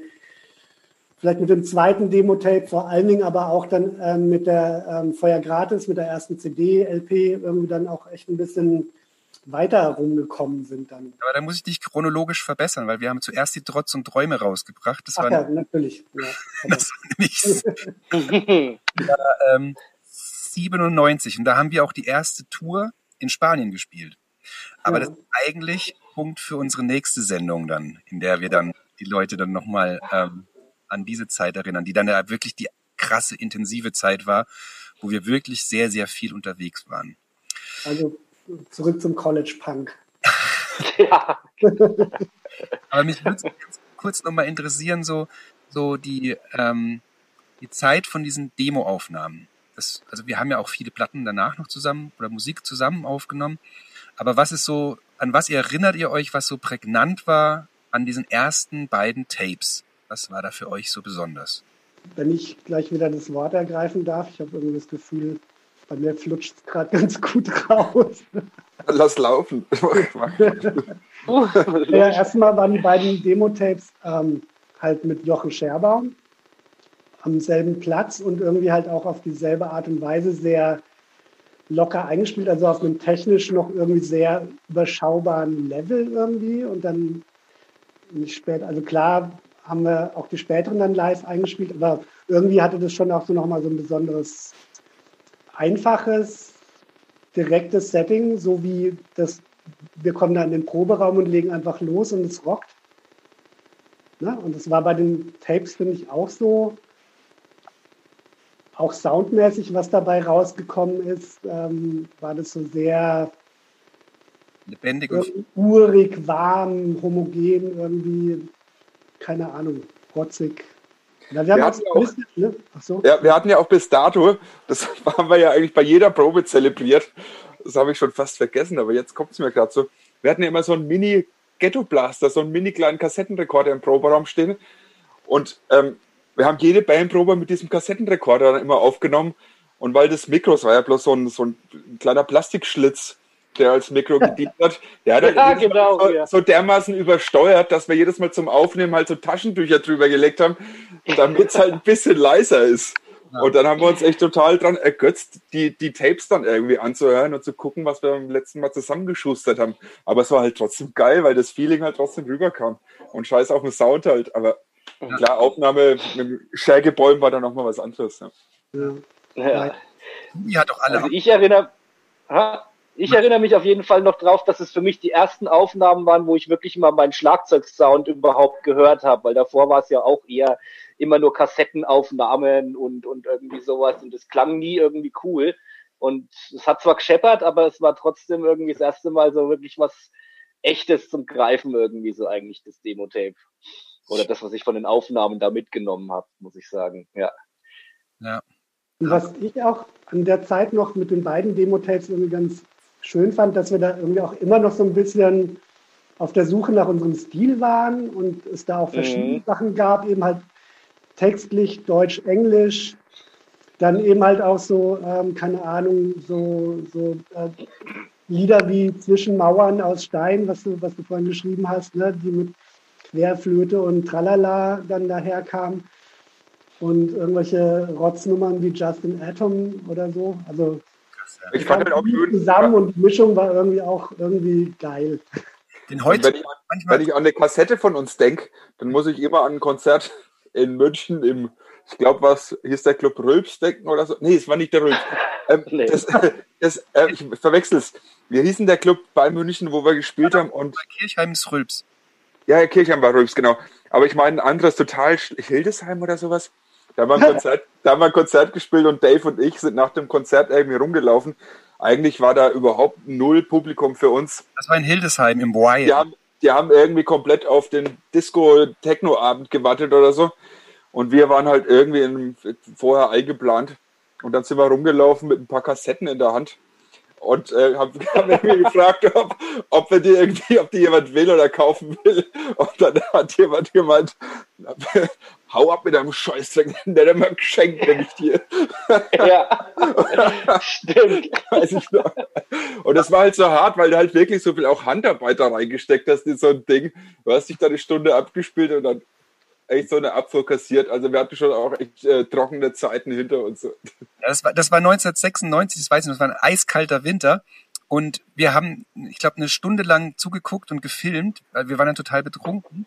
vielleicht mit dem zweiten Demo-Tape, vor allen Dingen aber auch dann ähm, mit der ähm, Feuer Gratis, mit der ersten CD, LP, irgendwie dann auch echt ein bisschen weiter rumgekommen sind dann. Aber da muss ich dich chronologisch verbessern, weil wir haben zuerst die Trotz und Träume rausgebracht. Das Ach war ja, natürlich. Ja, das war nämlich ja, ähm, 97 und da haben wir auch die erste Tour in Spanien gespielt. Aber ja. das ist eigentlich Punkt für unsere nächste Sendung dann, in der wir dann die Leute dann nochmal ähm, an diese Zeit erinnern, die dann ja wirklich die krasse, intensive Zeit war, wo wir wirklich sehr, sehr viel unterwegs waren. Also zurück zum College Punk. ja. Aber mich würde ganz kurz nochmal interessieren, so, so die, ähm, die Zeit von diesen Demoaufnahmen. Das, also wir haben ja auch viele Platten danach noch zusammen oder Musik zusammen aufgenommen. Aber was ist so, an was erinnert ihr euch, was so prägnant war an diesen ersten beiden Tapes? Was war da für euch so besonders? Wenn ich gleich wieder das Wort ergreifen darf, ich habe irgendwie das Gefühl, bei mir flutscht es gerade ganz gut raus. Lass laufen. ja, erstmal waren die beiden Demo-Tapes ähm, halt mit Jochen Scherbaum am selben Platz und irgendwie halt auch auf dieselbe Art und Weise sehr locker eingespielt, also auf einem technisch noch irgendwie sehr überschaubaren Level irgendwie und dann nicht spät, also klar haben wir auch die späteren dann live eingespielt, aber irgendwie hatte das schon auch so nochmal so ein besonderes, einfaches, direktes Setting, so wie das, wir kommen da in den Proberaum und legen einfach los und es rockt. Ne? Und das war bei den Tapes, finde ich, auch so. Auch soundmäßig, was dabei rausgekommen ist, ähm, war das so sehr lebendig urig, warm, homogen irgendwie keine Ahnung, rotzig. Ja, wir, wir hatten auch, bisschen, ne? so. ja, wir hatten ja auch bis dato, das haben wir ja eigentlich bei jeder Probe zelebriert, das habe ich schon fast vergessen, aber jetzt kommt es mir gerade so. Wir hatten ja immer so einen Mini-Ghetto-Blaster, so einen mini kleinen Kassettenrekorder im Proberaum stehen und ähm, wir haben jede Bandprobe mit diesem Kassettenrekorder dann immer aufgenommen und weil das Mikro, das war ja bloß so ein, so ein kleiner Plastikschlitz, der als Mikro gedient hat, der hat halt ja, genau, so, ja. so, dermaßen übersteuert, dass wir jedes Mal zum Aufnehmen halt so Taschentücher drüber gelegt haben, damit es halt ein bisschen leiser ist. Ja. Und dann haben wir uns echt total dran ergötzt, die, die Tapes dann irgendwie anzuhören und zu gucken, was wir beim letzten Mal zusammengeschustert haben. Aber es war halt trotzdem geil, weil das Feeling halt trotzdem rüberkam. Und scheiß auf den Sound halt. Aber klar, Aufnahme mit dem Schägebäumen war dann nochmal was anderes. Ja. Ja. ja. doch alle. Also ich erinnere, ha, ich erinnere mich auf jeden Fall noch drauf, dass es für mich die ersten Aufnahmen waren, wo ich wirklich mal meinen Schlagzeugsound überhaupt gehört habe, weil davor war es ja auch eher immer nur Kassettenaufnahmen und, und irgendwie sowas und es klang nie irgendwie cool. Und es hat zwar gescheppert, aber es war trotzdem irgendwie das erste Mal so wirklich was Echtes zum Greifen irgendwie so eigentlich das Demo-Tape. Oder das, was ich von den Aufnahmen da mitgenommen habe, muss ich sagen, ja. Ja. Und was ich auch an der Zeit noch mit den beiden Demo-Tapes irgendwie ganz schön fand, dass wir da irgendwie auch immer noch so ein bisschen auf der Suche nach unserem Stil waren und es da auch verschiedene mhm. Sachen gab, eben halt textlich, Deutsch, Englisch, dann eben halt auch so, ähm, keine Ahnung, so, so äh, Lieder wie Zwischen Mauern aus Stein, was du, was du vorhin geschrieben hast, ne, die mit Querflöte und Tralala dann daherkamen und irgendwelche Rotznummern wie Justin Atom oder so. Also ich fand halt auch schön. Zusammen und die Mischung war irgendwie auch irgendwie geil. Den heute wenn, ich, wenn ich an eine Kassette von uns denke, dann muss ich immer an ein Konzert in München im, ich glaube, was hieß der Club Rülps denken oder so. Nee, es war nicht der Rülps. Ähm, nee. das, das, äh, ich verwechsel es. Wir hießen der Club bei München, wo wir gespielt ja, haben. Und bei Kirchheim ist Rülps. Ja, Kirchheim war Rülps, genau. Aber ich meine, ein anderes total, Hildesheim oder sowas. Da haben, wir ein Konzert, da haben wir ein Konzert gespielt und Dave und ich sind nach dem Konzert irgendwie rumgelaufen. Eigentlich war da überhaupt null Publikum für uns. Das war in Hildesheim im Boy. Wir haben, die haben irgendwie komplett auf den Disco-Techno-Abend gewartet oder so. Und wir waren halt irgendwie in, vorher eingeplant. Und dann sind wir rumgelaufen mit ein paar Kassetten in der Hand und äh, haben hab irgendwie gefragt, ob, ob wir die irgendwie, ob die jemand will oder kaufen will. Und dann hat jemand gemeint, hau ab mit deinem Scheißdreck, der hat mir geschenkt, wenn ich dir. Ja, stimmt. Und das war halt so hart, weil du halt wirklich so viel auch Handarbeit da reingesteckt hast in so ein Ding. Du hast dich da eine Stunde abgespielt und dann echt so eine Abfuhr kassiert. Also wir hatten schon auch echt äh, trockene Zeiten hinter uns. Ja, das, war, das war 1996, das weiß ich noch, das war ein eiskalter Winter. Und wir haben, ich glaube, eine Stunde lang zugeguckt und gefilmt, weil wir waren dann total betrunken.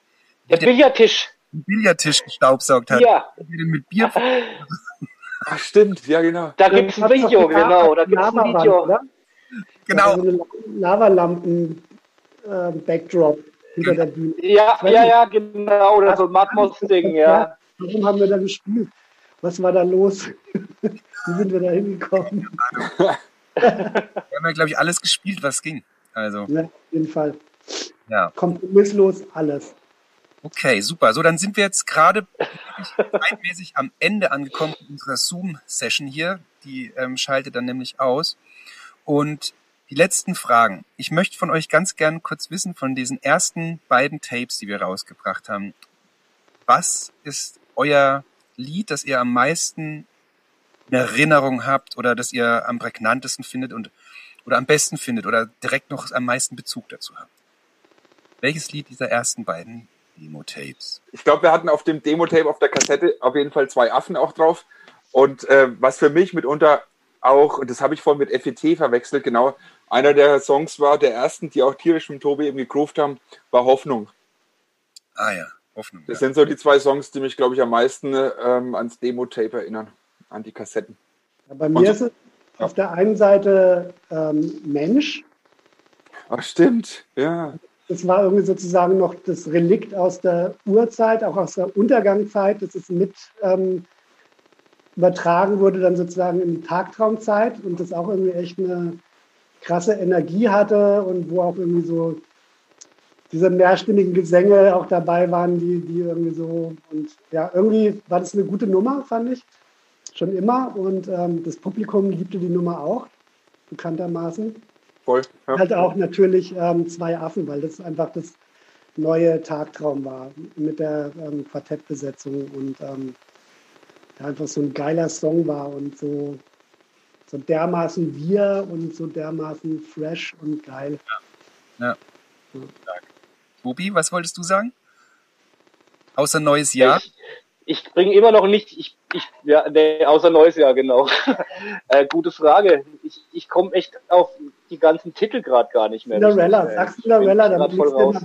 Der Billardtisch. Den Billardtisch gestaubsaugt hat. Ja. Mit Bier. Ach, stimmt, ja, genau. Da gibt es ein Video, genau. Da gibt es ein Video. Oder? Genau. Lavalampen-Backdrop. Äh, hinter der Bühne. Ja, ja, ja, genau, oder so ein Matmos-Ding, ja. Warum haben wir da gespielt? Was war da los? Wie sind wir da hingekommen? wir haben ja, glaube ich, alles gespielt, was ging. Also. Ja, auf jeden Fall. Ja. Kompromisslos alles. Okay, super. So, dann sind wir jetzt gerade zeitmäßig am Ende angekommen unserer Zoom-Session hier. Die ähm, schaltet dann nämlich aus. Und die letzten Fragen. Ich möchte von euch ganz gern kurz wissen, von diesen ersten beiden Tapes, die wir rausgebracht haben. Was ist euer Lied, das ihr am meisten in Erinnerung habt oder das ihr am prägnantesten findet und oder am besten findet oder direkt noch am meisten Bezug dazu habt? Welches Lied dieser ersten beiden Demo-Tapes? Ich glaube, wir hatten auf dem Demo-Tape auf der Kassette auf jeden Fall zwei Affen auch drauf. Und äh, was für mich mitunter auch, und das habe ich vorhin mit FET verwechselt, genau, einer der Songs war, der ersten, die auch tierisch mit Tobi eben gegroovt haben, war Hoffnung. Ah ja, Hoffnung. Das ja. sind so die zwei Songs, die mich, glaube ich, am meisten ähm, ans Demo-Tape erinnern, an die Kassetten. Ja, bei mir so, ist es ja. auf der einen Seite ähm, Mensch. Ach, stimmt, ja. Das war irgendwie sozusagen noch das Relikt aus der Urzeit, auch aus der Untergangszeit. Das ist mit ähm, übertragen wurde dann sozusagen in die Tagtraumzeit und das auch irgendwie echt eine krasse Energie hatte und wo auch irgendwie so diese mehrstimmigen Gesänge auch dabei waren, die, die irgendwie so und ja, irgendwie war das eine gute Nummer, fand ich. Schon immer. Und ähm, das Publikum liebte die Nummer auch, bekanntermaßen. Voll. Ja. Halt auch natürlich ähm, zwei Affen, weil das einfach das neue Tagtraum war mit der ähm, Quartettbesetzung und ähm, einfach so ein geiler Song war und so, so dermaßen wir und so dermaßen fresh und geil. Ja. ja. Tobi, was wolltest du sagen? Außer neues Jahr? Ich, ich bringe immer noch nicht, ich, ich, ja, nee, außer neues Jahr, genau. äh, gute Frage. Ich, ich komme echt auf die ganzen Titel gerade gar nicht mehr. Cinderella, sagst Cinderella, dann voll raus.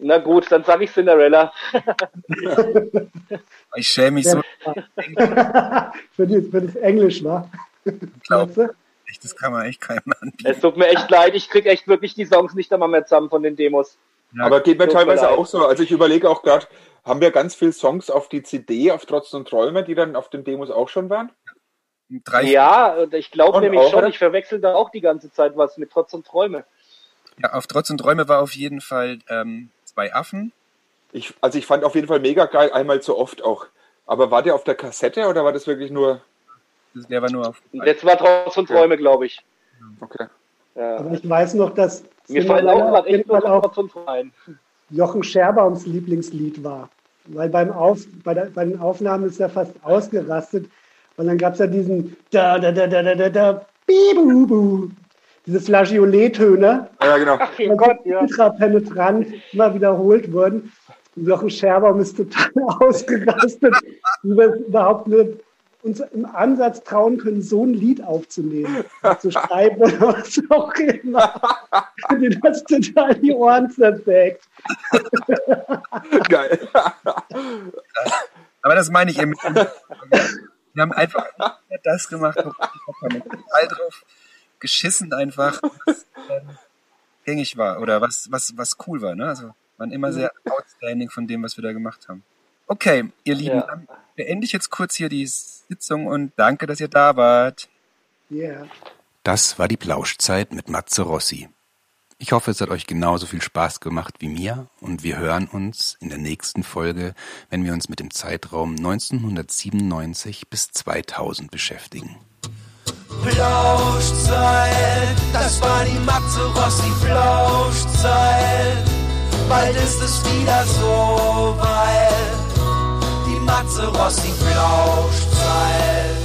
Na gut, dann sage ich Cinderella. ich schäme mich so. für, die, für das Englisch, wa? Glaube, das kann man echt keinem anbieten. Es tut mir echt leid, ich kriege echt wirklich die Songs nicht einmal mehr zusammen von den Demos. Ja, Aber geht mir teilweise mir auch so. Also ich überlege auch gerade, haben wir ganz viele Songs auf die CD, auf Trotz und Träume, die dann auf den Demos auch schon waren? Drei ja, ich glaube nämlich auch, schon, oder? ich verwechsel da auch die ganze Zeit was mit Trotz und Träume. Ja, auf Trotz und Träume war auf jeden Fall ähm, zwei Affen. Ich, also ich fand auf jeden Fall mega geil, einmal zu oft auch. Aber war der auf der Kassette oder war das wirklich nur. Der war nur auf. Jetzt war trotzdem Träume, glaube ich. Okay. Ja. Aber ich weiß noch, dass. Mir fallen auch gerade echt rein. Jochen Scherbaums Lieblingslied war. Weil beim Auf, bei, der, bei den Aufnahmen ist er fast ausgerastet. Und dann gab es ja diesen da da da da da da da bibu diese Flageolet-Töne, ja, genau. Ach, Gott, ja. ultra penetrant immer wiederholt wurden. Und Jochen Scherbaum ist total ausgerastet, wie wir überhaupt nur uns im Ansatz trauen können, so ein Lied aufzunehmen, zu schreiben oder was auch immer. Den hat total die Ohren zersägt. Geil. Aber das meine ich eben. Wir haben einfach das gemacht, wo wir total drauf geschissen einfach, was ähm, gängig war oder was, was, was cool war. Ne? Also waren immer sehr outstanding von dem, was wir da gemacht haben. Okay, ihr Lieben, ja. dann beende ich jetzt kurz hier die Sitzung und danke, dass ihr da wart. Ja. Yeah. Das war die Plauschzeit mit Matze Rossi. Ich hoffe, es hat euch genauso viel Spaß gemacht wie mir und wir hören uns in der nächsten Folge, wenn wir uns mit dem Zeitraum 1997 bis 2000 beschäftigen. Plauschzeit, das war die Matze Rossi Plauschzeit. Bald ist es wieder so weit, die Matze Rossi Plauschzeit.